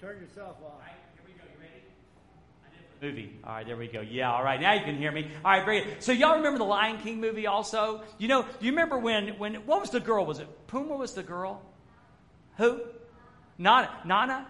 turn yourself off. All right, here we go. You ready? movie. All right, there we go. Yeah, all right. Now you can hear me. All right, very good. So y'all remember the Lion King movie also? You know, you remember when when what was the girl? Was it Puma was the girl? Who? Nana. Nana?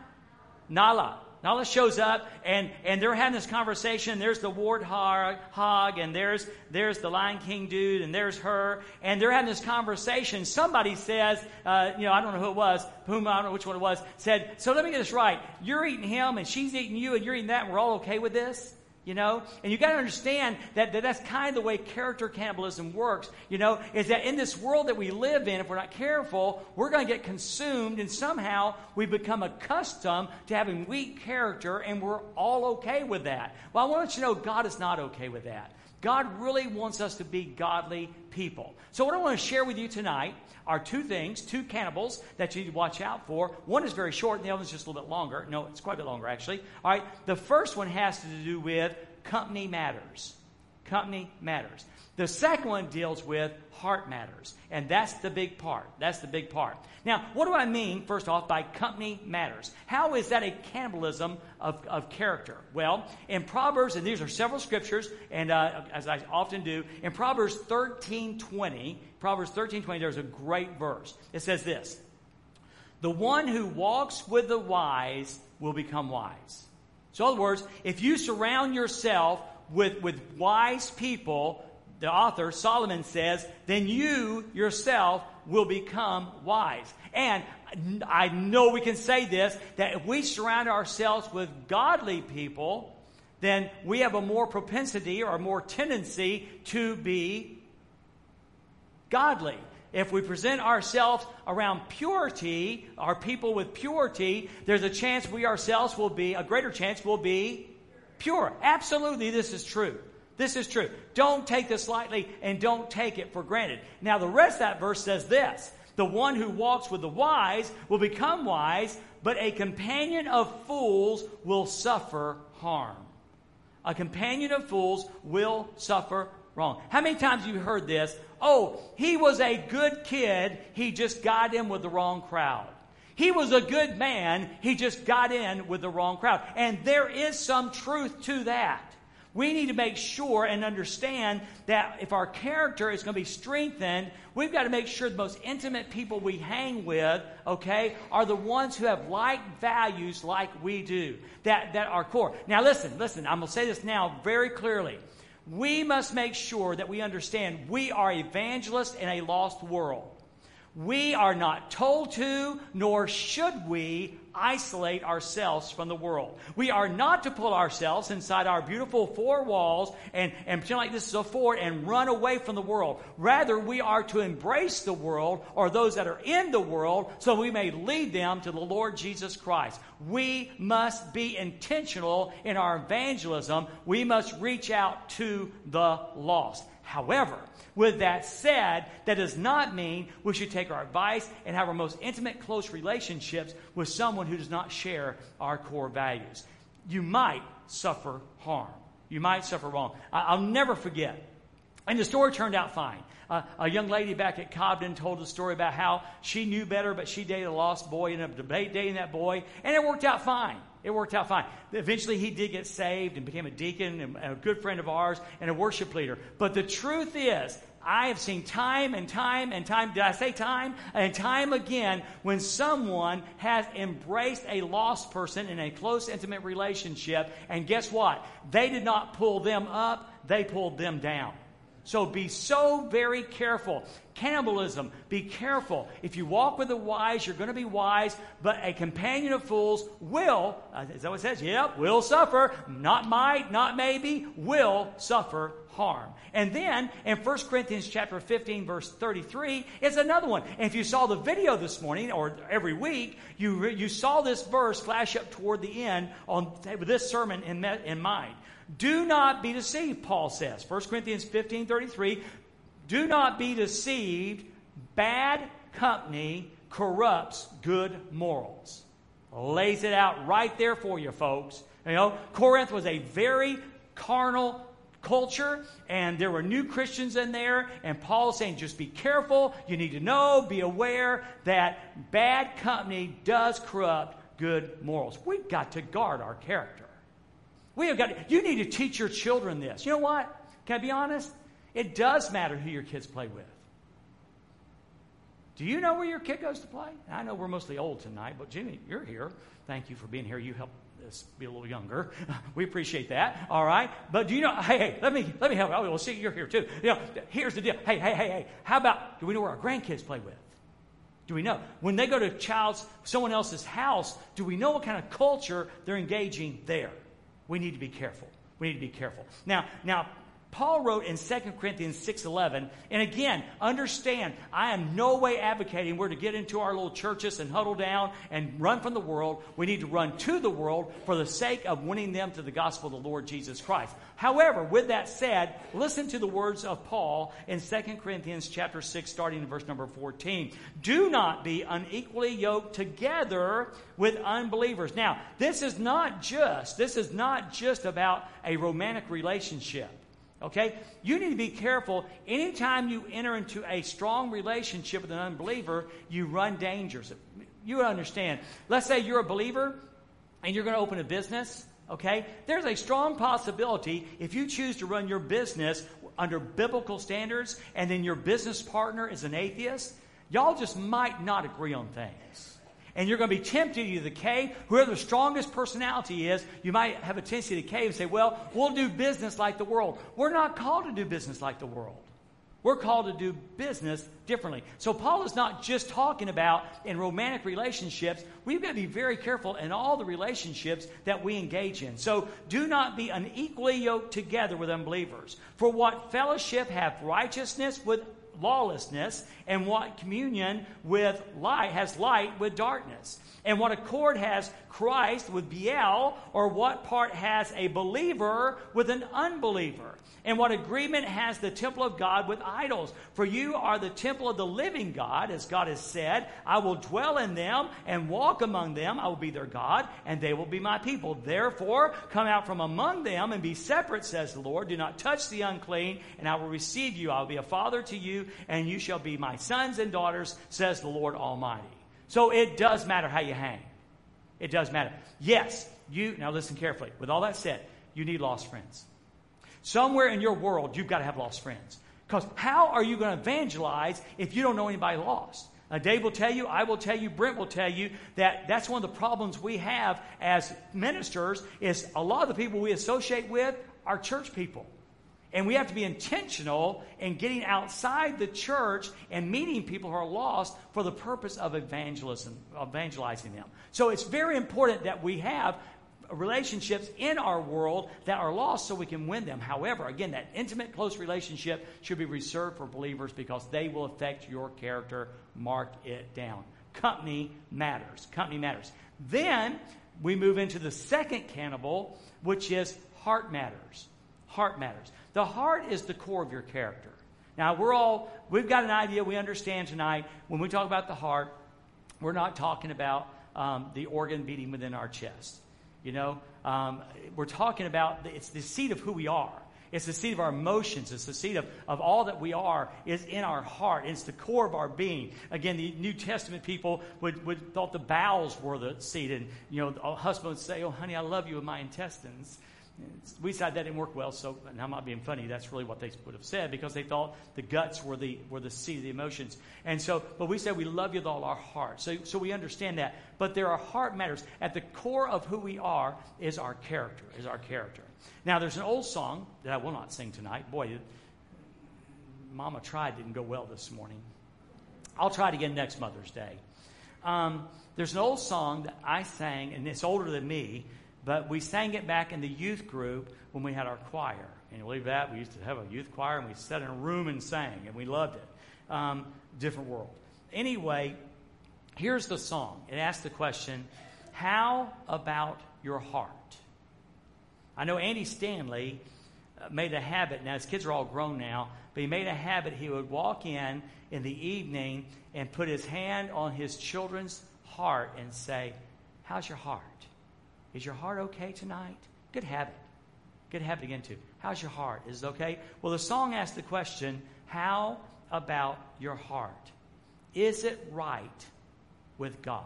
Nala. Nala shows up and, and they're having this conversation. There's the warthog hog, and there's there's the Lion King dude and there's her and they're having this conversation. Somebody says, uh, you know, I don't know who it was, Pumbaa, I don't know which one it was, said, so let me get this right. You're eating him and she's eating you and you're eating that and we're all okay with this? You know, and you got to understand that, that that's kind of the way character cannibalism works. You know, is that in this world that we live in, if we're not careful, we're going to get consumed, and somehow we become accustomed to having weak character, and we're all okay with that. Well, I want you to know God is not okay with that. God really wants us to be godly people. So, what I want to share with you tonight are two things, two cannibals that you need to watch out for. One is very short, and the other is just a little bit longer. No, it's quite a bit longer, actually. All right, the first one has to do with company matters. Company matters. The second one deals with heart matters. And that's the big part. That's the big part. Now, what do I mean, first off, by company matters? How is that a cannibalism of, of character? Well, in Proverbs, and these are several scriptures, and uh, as I often do, in Proverbs 13 20, Proverbs 13 20, there's a great verse. It says this The one who walks with the wise will become wise. So, in other words, if you surround yourself with, with wise people, the author, Solomon says, then you yourself will become wise. And I know we can say this that if we surround ourselves with godly people, then we have a more propensity or more tendency to be godly. If we present ourselves around purity, our people with purity, there's a chance we ourselves will be, a greater chance will be pure. Absolutely, this is true. This is true. Don't take this lightly and don't take it for granted. Now, the rest of that verse says this The one who walks with the wise will become wise, but a companion of fools will suffer harm. A companion of fools will suffer wrong. How many times you heard this? Oh, he was a good kid, he just got in with the wrong crowd. He was a good man, he just got in with the wrong crowd. And there is some truth to that. We need to make sure and understand that if our character is going to be strengthened, we've got to make sure the most intimate people we hang with, okay, are the ones who have like values like we do, that, that are core. Now, listen, listen, I'm going to say this now very clearly. We must make sure that we understand we are evangelists in a lost world. We are not told to, nor should we isolate ourselves from the world. We are not to pull ourselves inside our beautiful four walls and, and pretend like this is a fort and run away from the world. Rather, we are to embrace the world or those that are in the world so we may lead them to the Lord Jesus Christ. We must be intentional in our evangelism. We must reach out to the lost. However, with that said, that does not mean we should take our advice and have our most intimate, close relationships with someone who does not share our core values. You might suffer harm. You might suffer wrong. I'll never forget. And the story turned out fine. Uh, a young lady back at Cobden told a story about how she knew better, but she dated a lost boy, ended up dating that boy, and it worked out fine. It worked out fine. Eventually, he did get saved and became a deacon and a good friend of ours and a worship leader. But the truth is, I have seen time and time and time, did I say time? And time again when someone has embraced a lost person in a close, intimate relationship, and guess what? They did not pull them up, they pulled them down. So be so very careful. Cannibalism, be careful. If you walk with the wise, you're going to be wise, but a companion of fools will, uh, is that what it says? Yep, will suffer. Not might, not maybe, will suffer harm. And then in 1 Corinthians chapter 15 verse 33 is another one. And if you saw the video this morning or every week, you, you saw this verse flash up toward the end on, this sermon in, in mind. Do not be deceived, Paul says. 1 Corinthians 15 33. Do not be deceived. Bad company corrupts good morals. Lays it out right there for you, folks. You know, Corinth was a very carnal culture, and there were new Christians in there, and Paul's saying, just be careful. You need to know, be aware that bad company does corrupt good morals. We've got to guard our character. We have got you need to teach your children this. You know what? Can I be honest? It does matter who your kids play with. Do you know where your kid goes to play? I know we're mostly old tonight, but Jimmy, you're here. Thank you for being here. You helped us be a little younger. We appreciate that. All right. But do you know, hey, hey, let me let me help you. Oh, well, see, you're here too. You know, here's the deal. Hey, hey, hey, hey. How about do we know where our grandkids play with? Do we know? When they go to child's someone else's house, do we know what kind of culture they're engaging there? We need to be careful. We need to be careful. Now, now Paul wrote in 2 Corinthians 6:11, and again, understand, I am no way advocating we're to get into our little churches and huddle down and run from the world. We need to run to the world for the sake of winning them to the gospel of the Lord Jesus Christ. However, with that said, listen to the words of Paul in 2 Corinthians chapter 6 starting in verse number 14. Do not be unequally yoked together with unbelievers. Now, this is not just this is not just about a romantic relationship. Okay? You need to be careful. Anytime you enter into a strong relationship with an unbeliever, you run dangers. You understand. Let's say you're a believer and you're going to open a business. Okay? There's a strong possibility if you choose to run your business under biblical standards and then your business partner is an atheist, y'all just might not agree on things and you're going to be tempted to cave. Whoever the strongest personality is, you might have a tendency to cave and say, Well, we'll do business like the world. We're not called to do business like the world. We're called to do business differently. So, Paul is not just talking about in romantic relationships. We've got to be very careful in all the relationships that we engage in. So, do not be unequally yoked together with unbelievers. For what fellowship hath righteousness with lawlessness, and what communion with light has light with darkness. And what accord has Christ with Belial, or what part has a believer with an unbeliever? And what agreement has the temple of God with idols? For you are the temple of the living God, as God has said, I will dwell in them and walk among them. I will be their God, and they will be my people. Therefore, come out from among them and be separate, says the Lord. Do not touch the unclean, and I will receive you. I will be a father to you, and you shall be my sons and daughters, says the Lord Almighty. So it does matter how you hang. It does matter. Yes, you, now listen carefully. With all that said, you need lost friends. Somewhere in your world, you've got to have lost friends. Because how are you going to evangelize if you don't know anybody lost? Uh, Dave will tell you, I will tell you, Brent will tell you that that's one of the problems we have as ministers is a lot of the people we associate with are church people. And we have to be intentional in getting outside the church and meeting people who are lost for the purpose of evangelism, evangelizing them. So it's very important that we have relationships in our world that are lost so we can win them. However, again, that intimate, close relationship should be reserved for believers because they will affect your character. Mark it down. Company matters. Company matters. Then we move into the second cannibal, which is heart matters. Heart matters. The heart is the core of your character. Now, we're all, we've got an idea, we understand tonight, when we talk about the heart, we're not talking about um, the organ beating within our chest. You know, um, we're talking about, the, it's the seat of who we are. It's the seat of our emotions. It's the seat of, of all that we are is in our heart. It's the core of our being. Again, the New Testament people would, would thought the bowels were the seat. And, you know, a husband would say, oh, honey, I love you with my intestines. We decided that didn't work well, so and I'm not being funny. That's really what they would have said because they thought the guts were the were the seat of the emotions. And so, but we said we love you with all our heart. So, so we understand that. But there are heart matters. At the core of who we are is our character. Is our character. Now, there's an old song that I will not sing tonight. Boy, Mama tried didn't go well this morning. I'll try it again next Mother's Day. Um, there's an old song that I sang, and it's older than me but we sang it back in the youth group when we had our choir. And you believe that? We used to have a youth choir and we sat in a room and sang, and we loved it. Um, different world. Anyway, here's the song. It asks the question How about your heart? I know Andy Stanley uh, made a habit, now his kids are all grown now, but he made a habit. He would walk in in the evening and put his hand on his children's heart and say, How's your heart? Is your heart okay tonight? Good habit. Good habit again, too. How's your heart? Is it okay? Well, the song asks the question How about your heart? Is it right with God?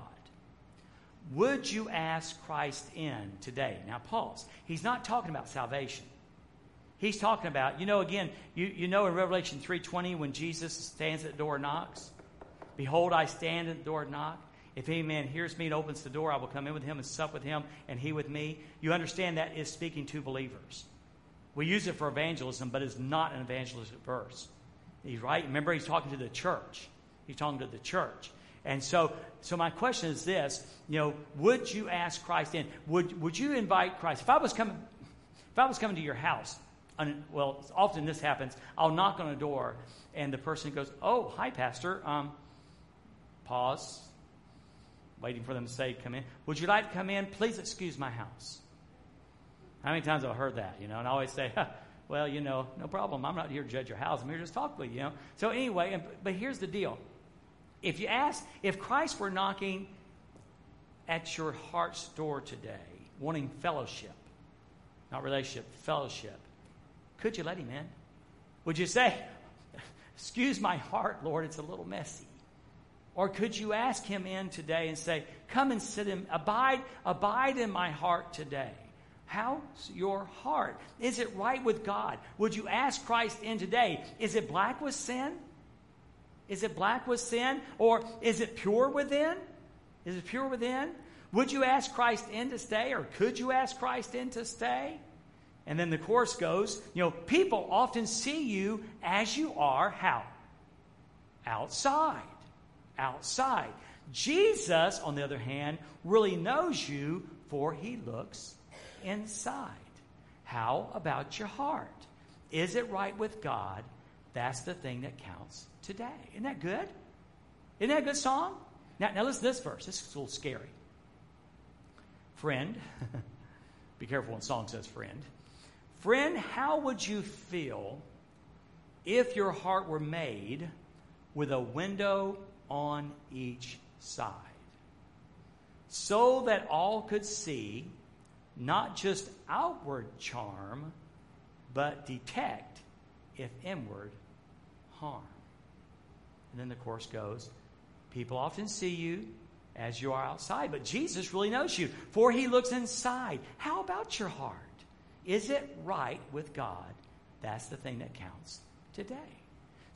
would you ask Christ in today? Now, pause. He's not talking about salvation. He's talking about, you know, again, you, you know in Revelation 3.20 when Jesus stands at the door and knocks? Behold, I stand at the door and knock. If any man hears me and opens the door, I will come in with him and sup with him and he with me. You understand that is speaking to believers. We use it for evangelism, but it's not an evangelistic verse. He's right. Remember, he's talking to the church. He's talking to the church. And so, so my question is this: You know, would you ask Christ in? Would Would you invite Christ? If I was coming, if I was coming to your house, well, often this happens. I'll knock on a door, and the person goes, "Oh, hi, Pastor." Um, pause, waiting for them to say, "Come in." Would you like to come in? Please excuse my house. How many times have I've heard that, you know? And I always say, "Well, you know, no problem. I'm not here to judge your house. I'm here to just talk with you." you know? So anyway, but here's the deal: if you ask, if Christ were knocking at your heart's door today, wanting fellowship, not relationship, fellowship, could you let him in? Would you say, Excuse my heart, Lord, it's a little messy? Or could you ask him in today and say, Come and sit in, abide, abide in my heart today? How's your heart? Is it right with God? Would you ask Christ in today? Is it black with sin? Is it black with sin? Or is it pure within? Is it pure within? Would you ask Christ in to stay? Or could you ask Christ in to stay? And then the chorus goes, you know, people often see you as you are, how? Outside. Outside. Jesus, on the other hand, really knows you, for he looks inside. How about your heart? Is it right with God? That's the thing that counts today. Isn't that good? Isn't that a good song? Now, now listen to this verse. This is a little scary. Friend, be careful when song says friend. Friend, how would you feel if your heart were made with a window on each side? So that all could see not just outward charm, but detect if inward harm. And then the course goes people often see you as you are outside, but Jesus really knows you, for he looks inside. How about your heart? Is it right with God? That's the thing that counts today.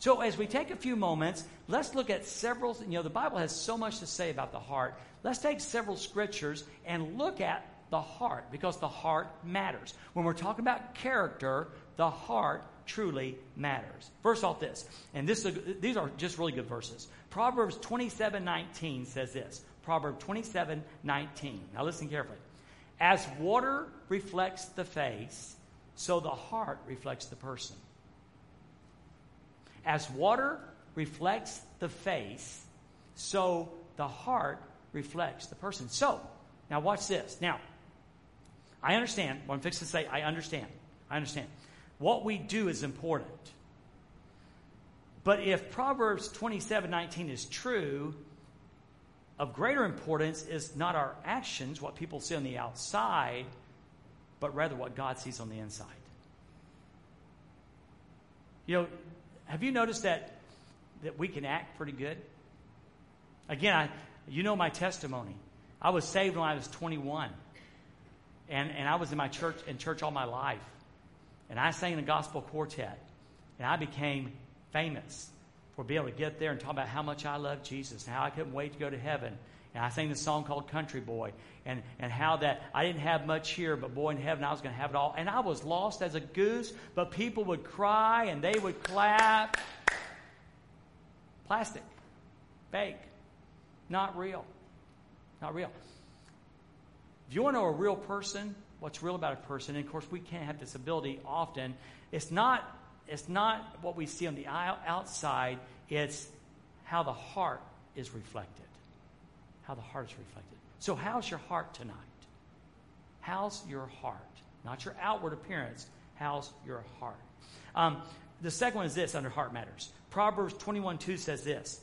So, as we take a few moments, let's look at several. You know, the Bible has so much to say about the heart. Let's take several scriptures and look at the heart because the heart matters. When we're talking about character, the heart truly matters. First off, this, and this these are just really good verses. Proverbs 27 19 says this. Proverbs 27 19. Now, listen carefully. As water reflects the face, so the heart reflects the person. As water reflects the face, so the heart reflects the person. So, now watch this. Now, I understand what I'm fixing to say. I understand. I understand. What we do is important. But if Proverbs 27 19 is true, of greater importance is not our actions, what people see on the outside, but rather what God sees on the inside. You know, have you noticed that that we can act pretty good? Again, I, you know my testimony. I was saved when I was 21. And, and I was in my church in church all my life. And I sang in a gospel quartet. And I became famous for being able to get there and talk about how much I love Jesus and how I couldn't wait to go to heaven. And I sang this song called Country Boy and, and how that I didn't have much here, but boy, in heaven I was going to have it all. And I was lost as a goose, but people would cry and they would clap. Plastic, fake, not real. Not real. If you want to know a real person, what's real about a person, and of course we can't have this ability often, it's not it's not what we see on the outside, it's how the heart is reflected. How the heart is reflected. So, how's your heart tonight? How's your heart? Not your outward appearance. How's your heart? Um, the second one is this under heart matters. Proverbs 21 2 says this.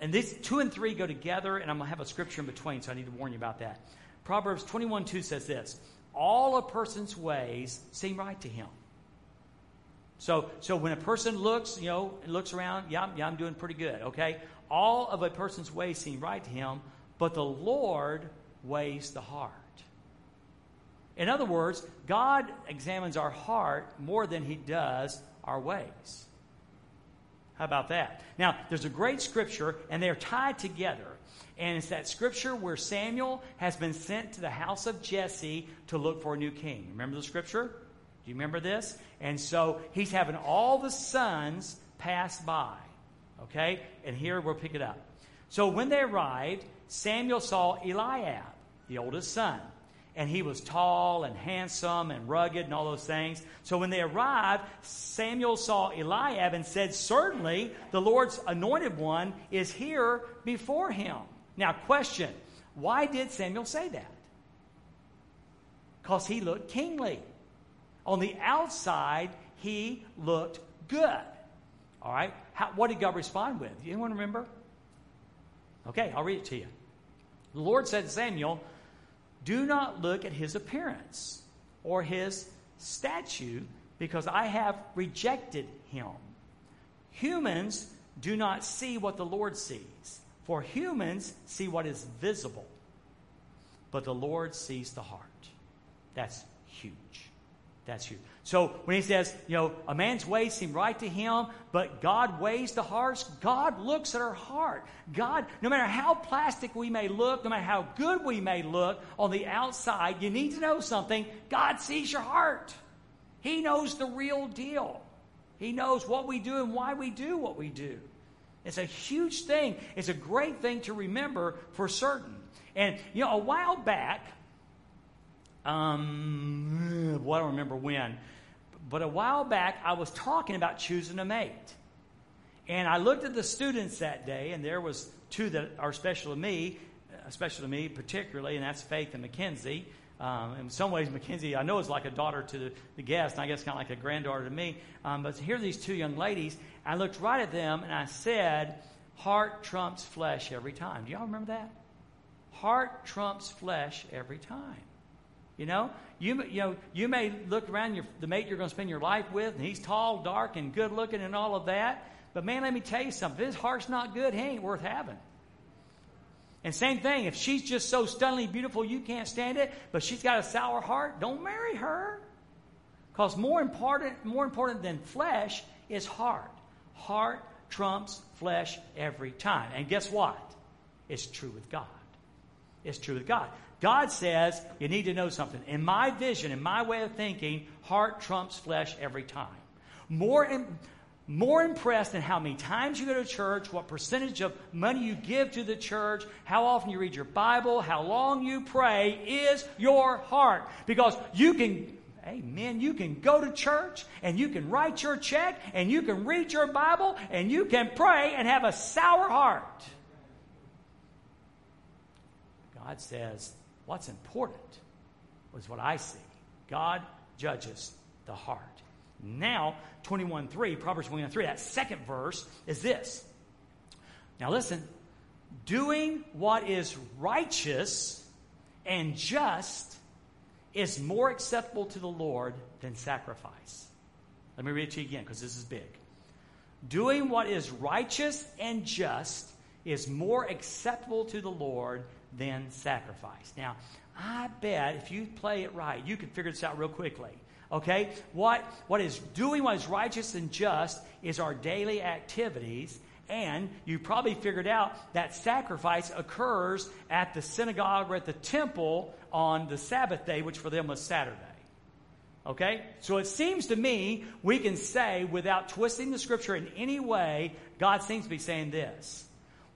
And these two and three go together, and I'm going to have a scripture in between, so I need to warn you about that. Proverbs 21 2 says this All a person's ways seem right to him. So, so when a person looks, you know, looks around, yeah, yeah, I'm doing pretty good, okay? All of a person's ways seem right to him, but the Lord weighs the heart. In other words, God examines our heart more than he does our ways. How about that? Now, there's a great scripture, and they're tied together. And it's that scripture where Samuel has been sent to the house of Jesse to look for a new king. Remember the scripture? Do you remember this? And so he's having all the sons pass by. Okay? And here we'll pick it up. So when they arrived, Samuel saw Eliab, the oldest son and he was tall and handsome and rugged and all those things. So when they arrived, Samuel saw Eliab and said, Certainly the Lord's anointed one is here before him. Now, question why did Samuel say that? Because he looked kingly. On the outside, he looked good. All right? How, what did God respond with? Anyone remember? Okay, I'll read it to you. The Lord said to Samuel, do not look at his appearance or his statue, because I have rejected him. Humans do not see what the Lord sees, for humans see what is visible, but the Lord sees the heart. That's huge. That's you. So when he says, you know, a man's ways seem right to him, but God weighs the hearts, God looks at our heart. God, no matter how plastic we may look, no matter how good we may look on the outside, you need to know something. God sees your heart. He knows the real deal. He knows what we do and why we do what we do. It's a huge thing. It's a great thing to remember for certain. And, you know, a while back, um, well, I don't remember when, but a while back, I was talking about choosing a mate. And I looked at the students that day, and there was two that are special to me, uh, special to me particularly, and that's Faith and Mackenzie. Um, in some ways, Mackenzie, I know, is like a daughter to the, the guest, and I guess kind of like a granddaughter to me. Um, but here are these two young ladies. I looked right at them, and I said, Heart trumps flesh every time. Do y'all remember that? Heart trumps flesh every time. You know, you, you know, you may look around your, the mate you're going to spend your life with, and he's tall, dark, and good looking, and all of that. But man, let me tell you something. If his heart's not good, he ain't worth having. And same thing, if she's just so stunningly beautiful you can't stand it, but she's got a sour heart, don't marry her. Because more important, more important than flesh is heart. Heart trumps flesh every time. And guess what? It's true with God. It's true with God. God says you need to know something. In my vision, in my way of thinking, heart trumps flesh every time. More, in, more impressed than how many times you go to church, what percentage of money you give to the church, how often you read your Bible, how long you pray is your heart. Because you can Amen. You can go to church and you can write your check and you can read your Bible and you can pray and have a sour heart. God says, What's important was what I see. God judges the heart. Now, 21.3, Proverbs 21.3, that second verse is this. Now listen, doing what is righteous and just is more acceptable to the Lord than sacrifice. Let me read it to you again because this is big. Doing what is righteous and just is more acceptable to the Lord than sacrifice. Now, I bet if you play it right, you can figure this out real quickly. Okay? What, what is doing what is righteous and just is our daily activities. And you probably figured out that sacrifice occurs at the synagogue or at the temple on the Sabbath day, which for them was Saturday. Okay? So it seems to me we can say, without twisting the scripture in any way, God seems to be saying this.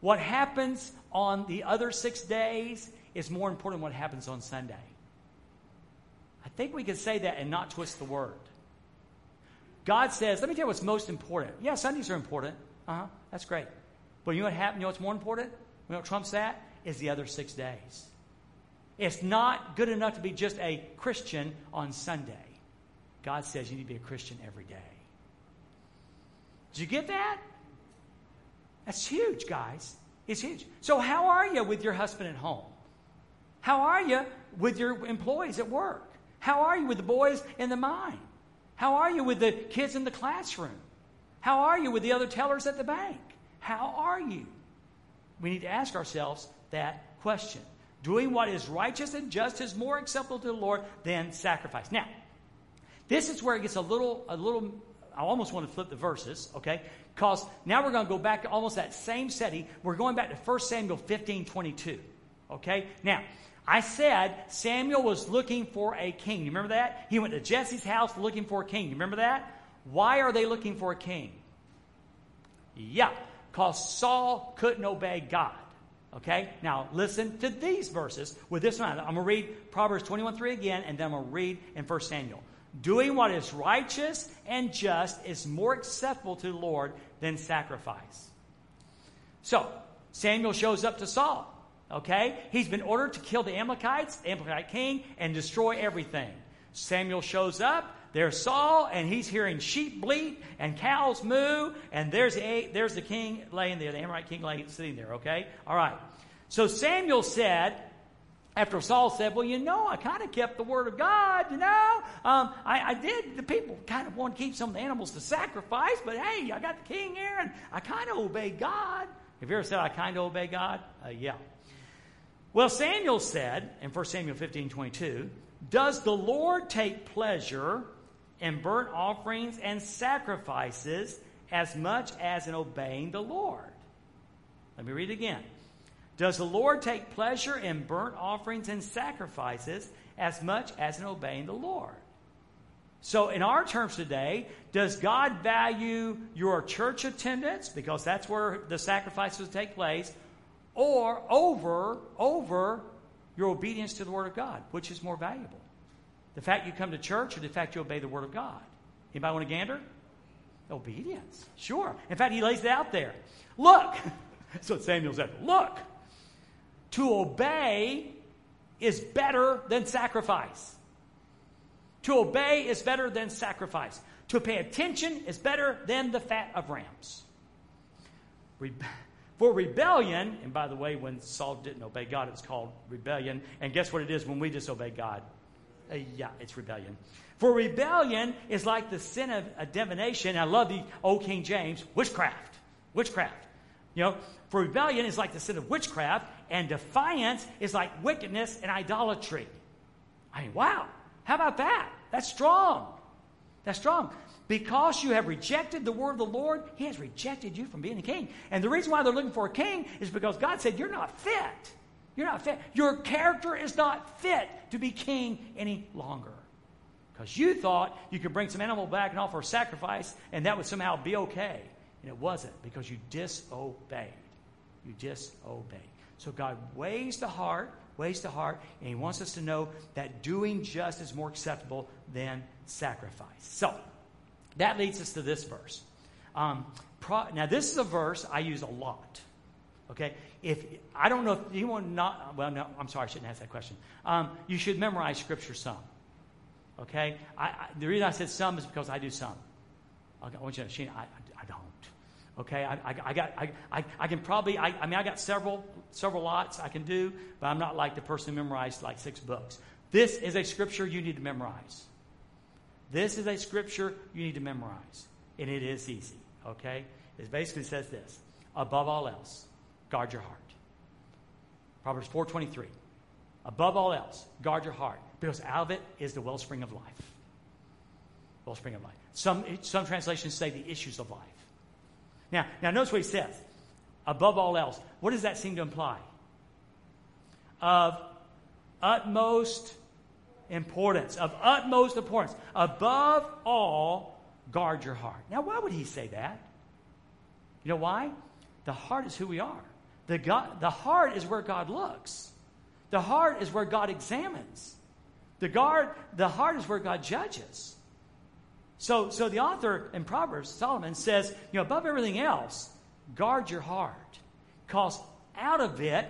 What happens on the other six days is more important what happens on Sunday. I think we can say that and not twist the word. God says, let me tell you what's most important. Yeah, Sundays are important. Uh huh. That's great. But you know what happened? You know what's more important? You know what trumps that? Is the other six days. It's not good enough to be just a Christian on Sunday. God says you need to be a Christian every day. Did you get that? That's huge, guys. It's huge. So, how are you with your husband at home? How are you with your employees at work? How are you with the boys in the mine? How are you with the kids in the classroom? How are you with the other tellers at the bank? How are you? We need to ask ourselves that question. Doing what is righteous and just is more acceptable to the Lord than sacrifice. Now, this is where it gets a little, a little, I almost want to flip the verses, okay? Because now we're going to go back to almost that same setting. We're going back to 1 Samuel 15 22, okay? Now, I said Samuel was looking for a king. You remember that? He went to Jesse's house looking for a king. You remember that? Why are they looking for a king? Yeah, because Saul couldn't obey God. Okay? Now, listen to these verses with this one. I'm going to read Proverbs 21 3 again, and then I'm going to read in 1 Samuel. Doing what is righteous and just is more acceptable to the Lord than sacrifice. So, Samuel shows up to Saul. Okay? He's been ordered to kill the Amalekites, the Amalekite king, and destroy everything. Samuel shows up. There's Saul, and he's hearing sheep bleat and cows moo, and there's the, there's the king laying there, the Amorite king laying, sitting there, okay? All right. So Samuel said, after Saul said, Well, you know, I kind of kept the word of God, you know. Um, I, I, did. The people kind of want to keep some of the animals to sacrifice, but hey, I got the king here, and I kind of obey God. Have you ever said, I kind of obey God? Uh, yeah. Well, Samuel said in 1 Samuel 15 22, Does the Lord take pleasure in burnt offerings and sacrifices as much as in obeying the Lord? Let me read it again. Does the Lord take pleasure in burnt offerings and sacrifices as much as in obeying the Lord? So, in our terms today, does God value your church attendance because that's where the sacrifices take place, or over over your obedience to the Word of God, which is more valuable? The fact you come to church or the fact you obey the Word of God? Anybody want to gander? Obedience. Sure. In fact, he lays it out there. Look. That's what Samuel said. Look. To obey is better than sacrifice. To obey is better than sacrifice. To pay attention is better than the fat of rams. For rebellion, and by the way, when Saul didn't obey God, it was called rebellion. And guess what it is when we disobey God? Uh, yeah, it's rebellion. For rebellion is like the sin of a divination. I love the old King James, witchcraft. Witchcraft. You know, for rebellion is like the sin of witchcraft, and defiance is like wickedness and idolatry. I mean, wow. How about that? That's strong. That's strong. Because you have rejected the word of the Lord, He has rejected you from being a king. And the reason why they're looking for a king is because God said, You're not fit. You're not fit. Your character is not fit to be king any longer. Because you thought you could bring some animal back and offer a sacrifice, and that would somehow be okay. And it wasn't because you disobeyed. You disobeyed. So God weighs the heart, weighs the heart, and He wants us to know that doing just is more acceptable than sacrifice. So that leads us to this verse. Um, pro, now, this is a verse I use a lot. Okay, if I don't know if anyone not well, no, I'm sorry, I shouldn't ask that question. Um, you should memorize Scripture some. Okay, I, I, the reason I said some is because I do some. Okay, I want you to, Sheena, I, I don't. Okay, I, I, I got, I, I, I, can probably, I, I mean, I got several, several lots I can do, but I'm not like the person who memorized like six books. This is a scripture you need to memorize. This is a scripture you need to memorize, and it is easy. Okay, it basically says this: above all else, guard your heart. Proverbs 4:23. Above all else, guard your heart, because out of it is the wellspring of life. Wellspring of life. Some, some translations say the issues of life. Now, now notice what he says. Above all else. What does that seem to imply? Of utmost importance. Of utmost importance. Above all, guard your heart. Now, why would he say that? You know why? The heart is who we are. The, God, the heart is where God looks. The heart is where God examines. The, guard, the heart is where God judges. So, so the author in Proverbs, Solomon, says, you know, above everything else, guard your heart. Because out of it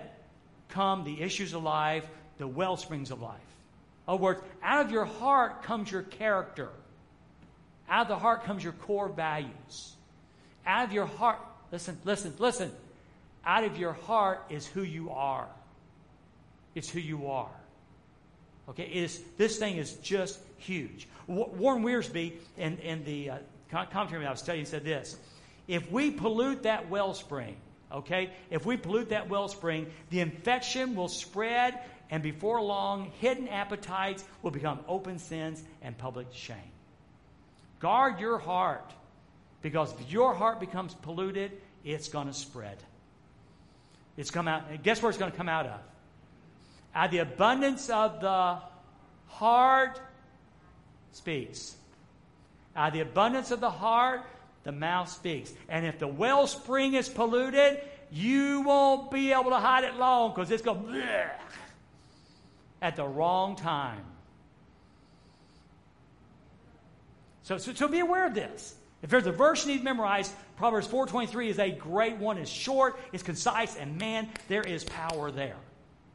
come the issues of life, the well springs of life. In other words, out of your heart comes your character. Out of the heart comes your core values. Out of your heart, listen, listen, listen. Out of your heart is who you are. It's who you are. Okay, it is, this thing is just huge. Warren Wiersbe, in, in the uh, commentary I was studying, said this If we pollute that wellspring, Okay? If we pollute that wellspring, the infection will spread, and before long, hidden appetites will become open sins and public shame. Guard your heart, because if your heart becomes polluted, it's going to spread. It's come out. Guess where it's going to come out of? Out of the abundance of the heart speaks. Out of the abundance of the heart, the mouth speaks. And if the wellspring is polluted, you won't be able to hide it long because it's going bleh, at the wrong time. So, so, so be aware of this. If there's a verse you need to memorize, Proverbs 4.23 is a great one. It's short, it's concise, and man, there is power there.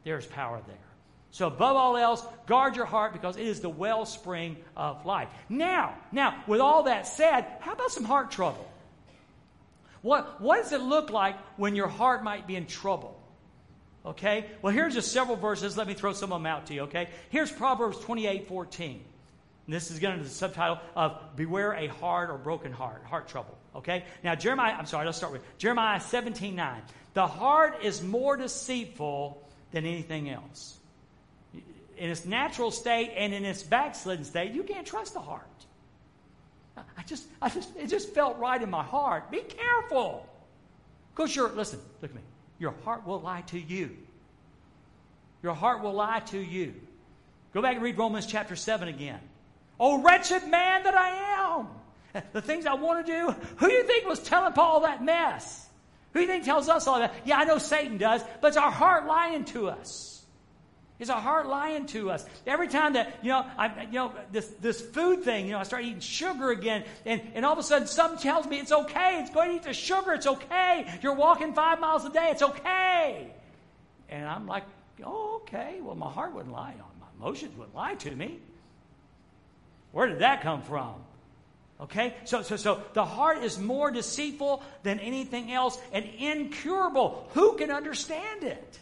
There is power there. So above all else, guard your heart because it is the wellspring of life. Now, now, with all that said, how about some heart trouble? What, what does it look like when your heart might be in trouble? Okay? Well, here's just several verses. Let me throw some of them out to you, okay? Here's Proverbs 28 14. And this is going to the subtitle of Beware a hard or broken heart, heart trouble. Okay? Now, Jeremiah, I'm sorry, let's start with Jeremiah 17 9. The heart is more deceitful than anything else in its natural state and in its backslidden state, you can't trust the heart. I just, I just, it just felt right in my heart. Be careful. Because your, listen, look at me. Your heart will lie to you. Your heart will lie to you. Go back and read Romans chapter 7 again. Oh, wretched man that I am. The things I want to do. Who do you think was telling Paul that mess? Who do you think tells us all that? Yeah, I know Satan does, but it's our heart lying to us. Is a heart lying to us? Every time that, you know, I, you know, this, this food thing, you know, I start eating sugar again, and, and all of a sudden something tells me it's okay. It's going to eat the sugar. It's okay. You're walking five miles a day. It's okay. And I'm like, oh, okay. Well, my heart wouldn't lie. My emotions wouldn't lie to me. Where did that come from? Okay? So, so, so the heart is more deceitful than anything else and incurable. Who can understand it?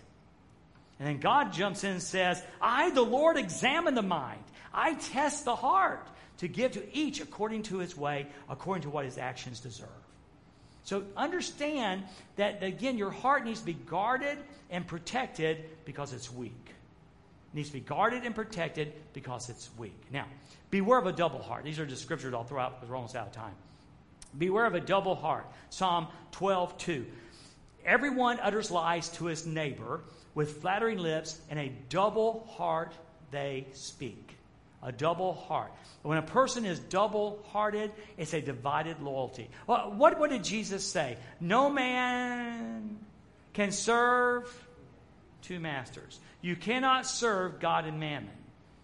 And then God jumps in and says, I, the Lord, examine the mind. I test the heart to give to each according to his way, according to what his actions deserve. So understand that, again, your heart needs to be guarded and protected because it's weak. It needs to be guarded and protected because it's weak. Now, beware of a double heart. These are just scriptures I'll throw out because we're almost out of time. Beware of a double heart. Psalm 12, 2. Everyone utters lies to his neighbor with flattering lips and a double heart they speak. A double heart. When a person is double hearted, it's a divided loyalty. Well, what, what did Jesus say? No man can serve two masters. You cannot serve God and mammon.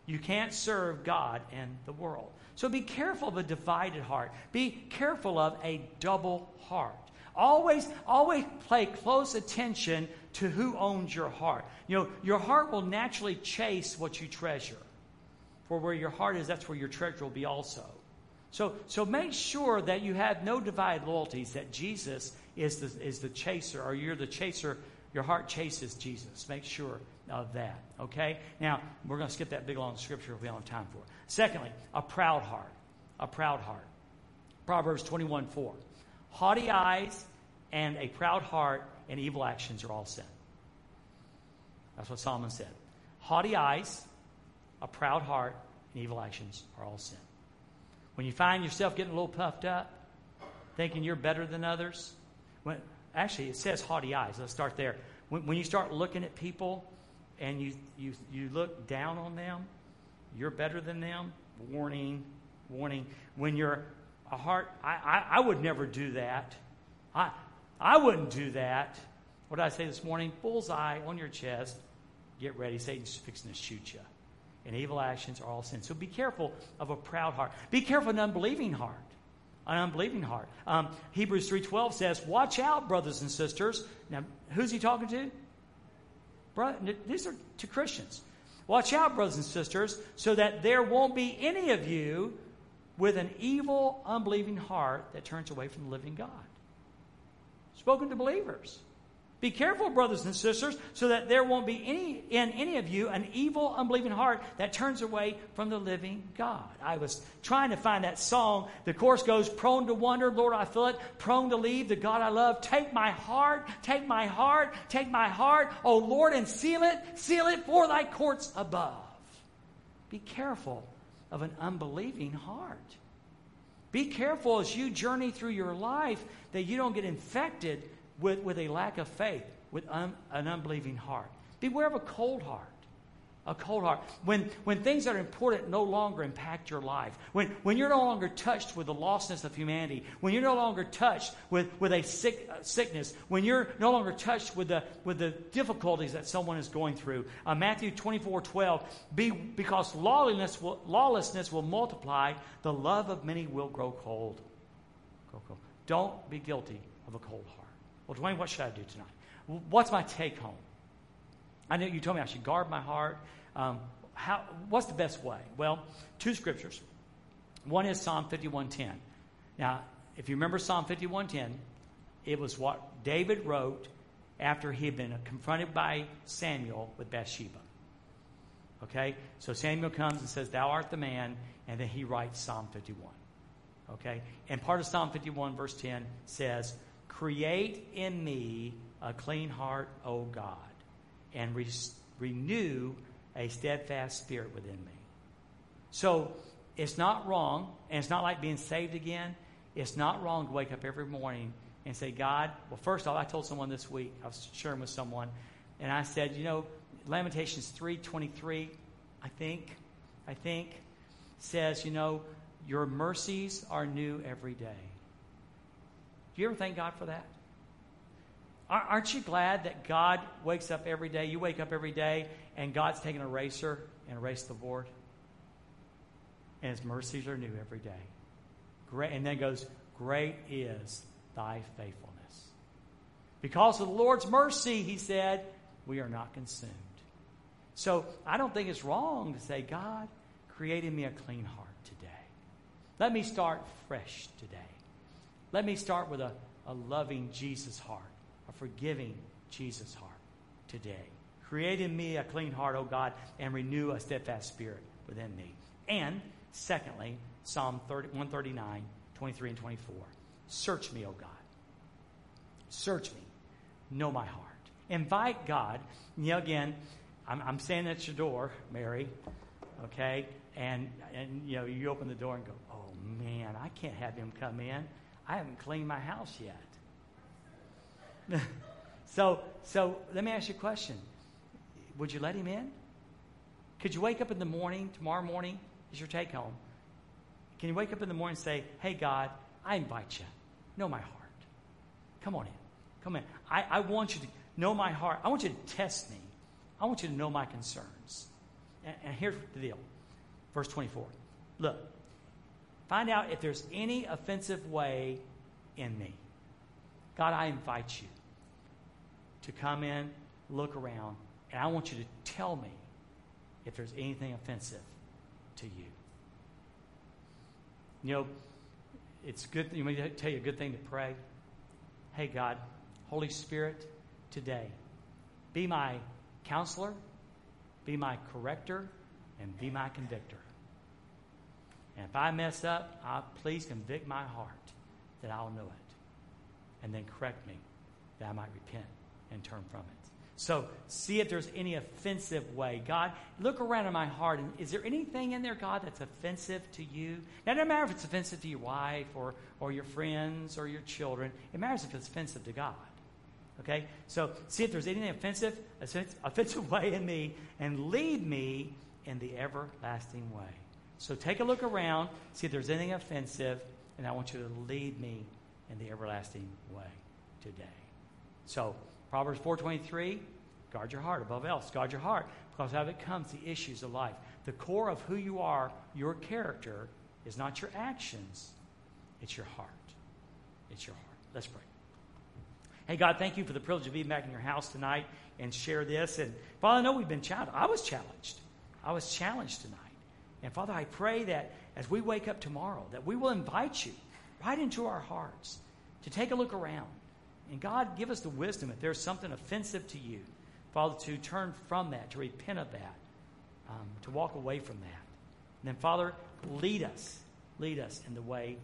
You can't serve God and the world. So be careful of a divided heart. Be careful of a double heart. Always, always pay close attention to who owns your heart. You know, your heart will naturally chase what you treasure. For where your heart is, that's where your treasure will be also. So, so make sure that you have no divided loyalties, that Jesus is the, is the chaser, or you're the chaser, your heart chases Jesus. Make sure of that. Okay? Now, we're going to skip that big long scripture if we don't have time for it. Secondly, a proud heart. A proud heart. Proverbs 21 4. Haughty eyes and a proud heart and evil actions are all sin. That's what Solomon said. Haughty eyes, a proud heart, and evil actions are all sin. When you find yourself getting a little puffed up, thinking you're better than others, when, actually it says haughty eyes. Let's start there. When, when you start looking at people and you, you, you look down on them, you're better than them, warning, warning. When you're a heart, I, I, I would never do that. I, I wouldn't do that. What did I say this morning? Bullseye on your chest. Get ready. Satan's fixing to shoot you. And evil actions are all sin. So be careful of a proud heart. Be careful of an unbelieving heart. An unbelieving heart. Um, Hebrews 3.12 says, Watch out, brothers and sisters. Now, who's he talking to? Brother, these are to Christians. Watch out, brothers and sisters, so that there won't be any of you with an evil, unbelieving heart that turns away from the living God spoken to believers. Be careful, brothers and sisters, so that there won't be any in any of you an evil, unbelieving heart that turns away from the living God. I was trying to find that song. The chorus goes, prone to wonder, Lord, I feel it, prone to leave the God I love. Take my heart, take my heart, take my heart, O Lord, and seal it, seal it for thy courts above. Be careful of an unbelieving heart. Be careful as you journey through your life that you don't get infected with, with a lack of faith, with un, an unbelieving heart. Beware of a cold heart. A cold heart. When, when things that are important no longer impact your life. When, when you're no longer touched with the lostness of humanity. When you're no longer touched with, with a sick, uh, sickness. When you're no longer touched with the, with the difficulties that someone is going through. Uh, Matthew 24 12. Be, because lawlessness will, lawlessness will multiply, the love of many will grow cold. Grow cold. Don't be guilty of a cold heart. Well, Dwayne, what should I do tonight? What's my take home? I know you told me I should guard my heart. Um, how, what's the best way? Well, two scriptures. One is Psalm 51:10. Now, if you remember Psalm 51:10, it was what David wrote after he had been confronted by Samuel with Bathsheba. Okay? So Samuel comes and says, Thou art the man, and then he writes Psalm 51. Okay? And part of Psalm 51, verse 10 says, Create in me a clean heart, O God, and re- renew a steadfast spirit within me. So it's not wrong, and it's not like being saved again. It's not wrong to wake up every morning and say, God, well, first off, I told someone this week, I was sharing with someone, and I said, you know, Lamentations 3.23, I think, I think, says, you know, your mercies are new every day. Do you ever thank God for that? Aren't you glad that God wakes up every day? You wake up every day and God's taken a eraser and erased the board. And his mercies are new every day. Great, and then goes, Great is thy faithfulness. Because of the Lord's mercy, he said, we are not consumed. So I don't think it's wrong to say, God, create in me a clean heart today. Let me start fresh today. Let me start with a, a loving Jesus heart, a forgiving Jesus heart today. Create in me a clean heart, O God, and renew a steadfast spirit within me. And secondly, Psalm 30, 139, 23 and 24. Search me, O God. Search me. Know my heart. Invite God. You know, again, I'm, I'm standing at your door, Mary, okay? And, and, you know, you open the door and go, oh, man, I can't have him come in. I haven't cleaned my house yet. so, so let me ask you a question. Would you let him in? Could you wake up in the morning, tomorrow morning is your take home? Can you wake up in the morning and say, Hey, God, I invite you. Know my heart. Come on in. Come in. I, I want you to know my heart. I want you to test me. I want you to know my concerns. And, and here's the deal. Verse 24. Look, Find out if there's any offensive way in me. God, I invite you to come in, look around, and I want you to tell me if there's anything offensive to you. You know, it's good. You may tell you a good thing to pray. Hey, God, Holy Spirit, today, be my counselor, be my corrector, and be my convictor. And if I mess up, I, please convict my heart that I'll know it. And then correct me that I might repent and turn from it. So, see if there's any offensive way. God, look around in my heart, and is there anything in there, God, that's offensive to you? Now, it doesn't matter if it's offensive to your wife or, or your friends or your children. It matters if it's offensive to God. Okay? So, see if there's anything offensive, offensive way in me, and lead me in the everlasting way. So take a look around, see if there's anything offensive, and I want you to lead me in the everlasting way today. So Proverbs 4:23, guard your heart above else. Guard your heart because out of it comes the issues of life. The core of who you are, your character, is not your actions, it's your heart. It's your heart. Let's pray. Hey, God, thank you for the privilege of being back in your house tonight and share this. And Father, I know we've been challenged. I was challenged. I was challenged tonight. And Father, I pray that as we wake up tomorrow, that we will invite you right into our hearts to take a look around And God, give us the wisdom if there's something offensive to you, Father, to turn from that, to repent of that, um, to walk away from that. And then, Father, lead us, lead us in the way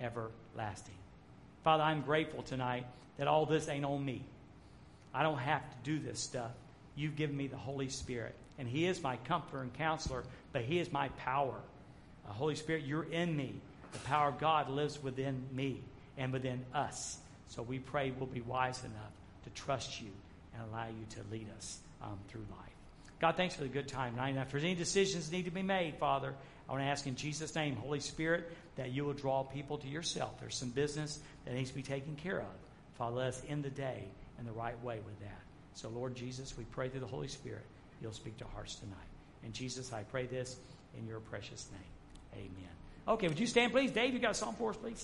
everlasting. Father, I'm grateful tonight that all this ain't on me. I don't have to do this stuff. You've given me the Holy Spirit, and He is my comforter and counselor, but He is my power. Uh, Holy Spirit, you're in me. The power of God lives within me and within us. So we pray we'll be wise enough to trust you and allow you to lead us um, through life. God, thanks for the good time tonight. if there's any decisions need to be made, Father, I want to ask in Jesus' name, Holy Spirit, that you will draw people to yourself. There's some business that needs to be taken care of. Father, let us end the day in the right way with that. So, Lord Jesus, we pray through the Holy Spirit, you'll speak to hearts tonight. And Jesus, I pray this in your precious name. Amen. Okay, would you stand, please? Dave, you got a song for us, please?